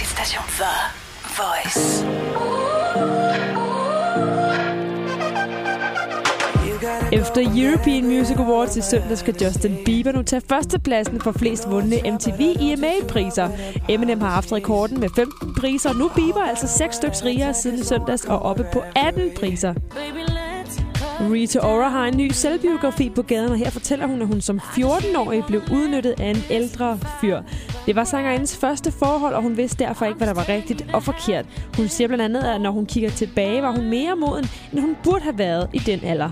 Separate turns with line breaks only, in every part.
hitstation The Voice.
Efter European Music Awards i søndag skal Justin Bieber nu tage førstepladsen for flest vundne MTV EMA-priser. Eminem har haft rekorden med 15 priser, og nu Bieber altså 6 stykker rigere siden søndags og oppe på 18 priser. Rita Ora har en ny selvbiografi på gaden, og her fortæller hun, at hun som 14-årig blev udnyttet af en ældre fyr. Det var sangerindens første forhold, og hun vidste derfor ikke, hvad der var rigtigt og forkert. Hun siger blandt andet, at når hun kigger tilbage, var hun mere moden, end hun burde have været i den alder.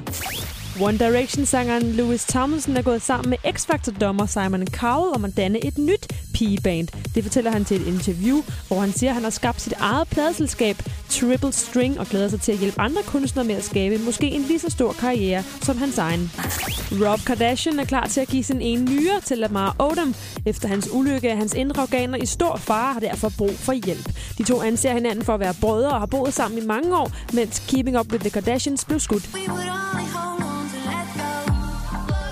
One Direction-sangeren Louis Tomlinson er gået sammen med X-Factor-dommer Simon Cowell om at danne et nyt pigeband. Det fortæller han til et interview, hvor han siger, at han har skabt sit eget pladeselskab, Triple String, og glæder sig til at hjælpe andre kunstnere med at skabe måske en lige så stor karriere som hans egen. Rob Kardashian er klar til at give sin ene nyre til Lamar Odom. Efter hans ulykke er hans indre organer i stor fare har derfor brug for hjælp. De to anser hinanden for at være brødre og har boet sammen i mange år, mens Keeping Up With The Kardashians blev skudt. Mø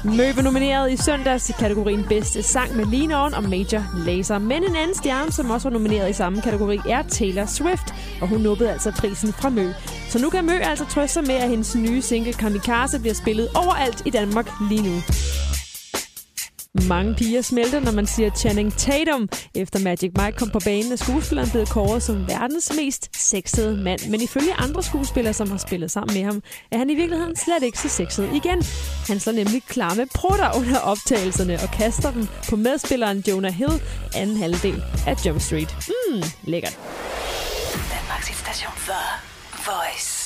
Møbe nomineret i søndags i kategorien Bedste Sang med Lean On og Major Laser. Men en anden stjerne, som også var nomineret i samme kategori, er Taylor Swift, og hun nubbede altså prisen fra Mø. Så nu kan Mø altså trøste sig med, at hendes nye single Kamikaze bliver spillet overalt i Danmark lige nu. Mange piger smelter, når man siger Channing Tatum. Efter Magic Mike kom på banen, er skuespilleren blevet kåret som verdens mest sexede mand. Men ifølge andre skuespillere, som har spillet sammen med ham, er han i virkeligheden slet ikke så sexet igen. Han slår nemlig klar med prutter under optagelserne og kaster dem på medspilleren Jonah Hill, anden halvdel af Jump Street. Mm, lækkert.
Danmarks station for Voice.